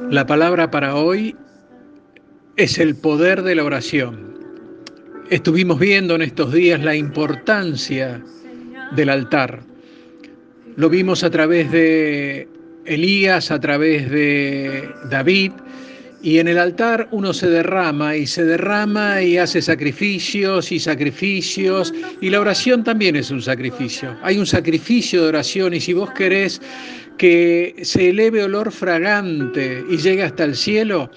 La palabra para hoy es el poder de la oración. Estuvimos viendo en estos días la importancia del altar. Lo vimos a través de Elías, a través de David, y en el altar uno se derrama y se derrama y hace sacrificios y sacrificios. Y la oración también es un sacrificio. Hay un sacrificio de oración y si vos querés que se eleve olor fragante y llegue hasta el cielo,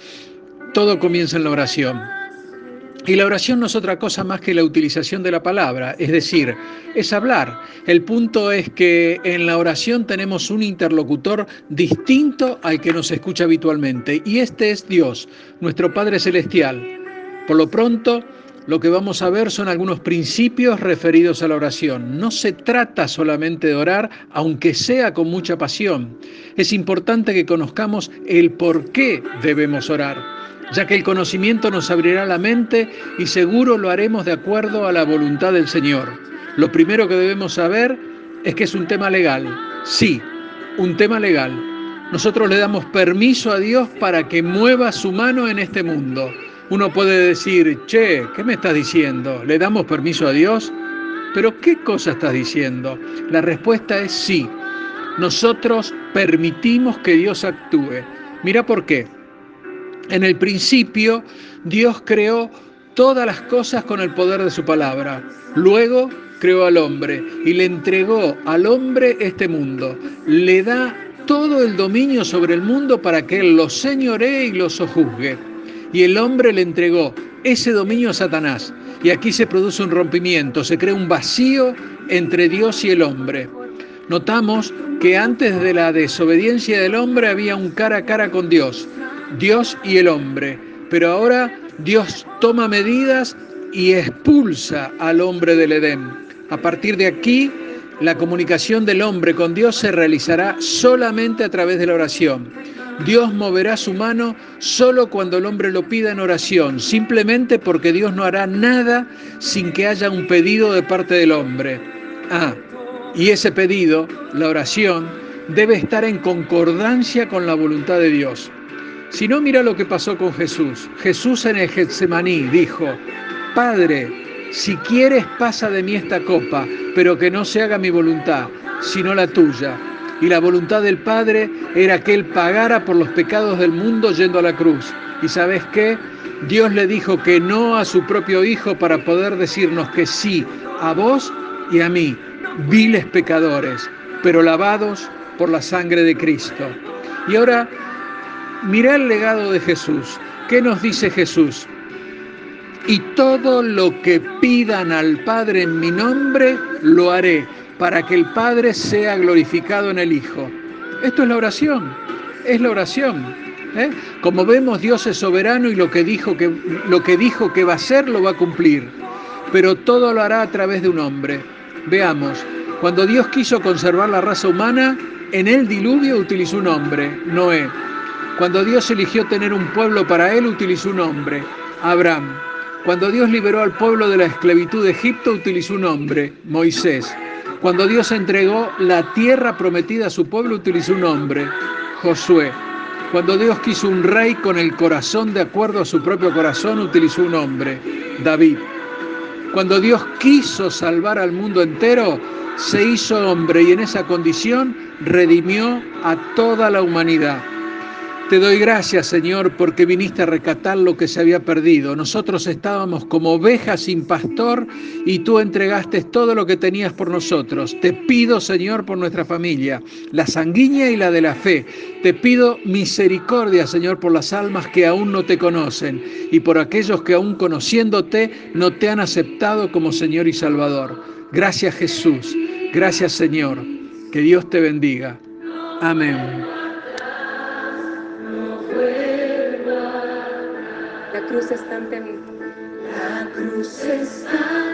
todo comienza en la oración. Y la oración no es otra cosa más que la utilización de la palabra, es decir, es hablar. El punto es que en la oración tenemos un interlocutor distinto al que nos escucha habitualmente, y este es Dios, nuestro Padre Celestial. Por lo pronto, lo que vamos a ver son algunos principios referidos a la oración. No se trata solamente de orar, aunque sea con mucha pasión. Es importante que conozcamos el por qué debemos orar ya que el conocimiento nos abrirá la mente y seguro lo haremos de acuerdo a la voluntad del Señor. Lo primero que debemos saber es que es un tema legal. Sí, un tema legal. Nosotros le damos permiso a Dios para que mueva su mano en este mundo. Uno puede decir, che, ¿qué me estás diciendo? ¿Le damos permiso a Dios? Pero ¿qué cosa estás diciendo? La respuesta es sí. Nosotros permitimos que Dios actúe. Mira por qué. En el principio, Dios creó todas las cosas con el poder de su palabra. Luego creó al hombre y le entregó al hombre este mundo. Le da todo el dominio sobre el mundo para que él lo señoree y lo sojuzgue. Y el hombre le entregó ese dominio a Satanás. Y aquí se produce un rompimiento, se crea un vacío entre Dios y el hombre. Notamos que antes de la desobediencia del hombre había un cara a cara con Dios. Dios y el hombre. Pero ahora Dios toma medidas y expulsa al hombre del Edén. A partir de aquí, la comunicación del hombre con Dios se realizará solamente a través de la oración. Dios moverá su mano solo cuando el hombre lo pida en oración, simplemente porque Dios no hará nada sin que haya un pedido de parte del hombre. Ah, y ese pedido, la oración, debe estar en concordancia con la voluntad de Dios. Si no, mira lo que pasó con Jesús. Jesús en el Getsemaní dijo, Padre, si quieres pasa de mí esta copa, pero que no se haga mi voluntad, sino la tuya. Y la voluntad del Padre era que Él pagara por los pecados del mundo yendo a la cruz. ¿Y sabes qué? Dios le dijo que no a su propio Hijo para poder decirnos que sí a vos y a mí, viles pecadores, pero lavados por la sangre de Cristo. Y ahora Mira el legado de Jesús. ¿Qué nos dice Jesús? Y todo lo que pidan al Padre en mi nombre, lo haré, para que el Padre sea glorificado en el Hijo. Esto es la oración, es la oración. ¿eh? Como vemos, Dios es soberano y lo que, dijo que, lo que dijo que va a hacer, lo va a cumplir. Pero todo lo hará a través de un hombre. Veamos, cuando Dios quiso conservar la raza humana, en el diluvio utilizó un hombre, Noé. Cuando Dios eligió tener un pueblo para él, utilizó un hombre, Abraham. Cuando Dios liberó al pueblo de la esclavitud de Egipto, utilizó un hombre, Moisés. Cuando Dios entregó la tierra prometida a su pueblo, utilizó un hombre, Josué. Cuando Dios quiso un rey con el corazón de acuerdo a su propio corazón, utilizó un hombre, David. Cuando Dios quiso salvar al mundo entero, se hizo hombre y en esa condición redimió a toda la humanidad. Te doy gracias, Señor, porque viniste a recatar lo que se había perdido. Nosotros estábamos como ovejas sin pastor y tú entregaste todo lo que tenías por nosotros. Te pido, Señor, por nuestra familia, la sanguínea y la de la fe. Te pido misericordia, Señor, por las almas que aún no te conocen y por aquellos que aún conociéndote no te han aceptado como Señor y Salvador. Gracias, Jesús. Gracias, Señor. Que Dios te bendiga. Amén. Cruz está ante mí. La cruz está.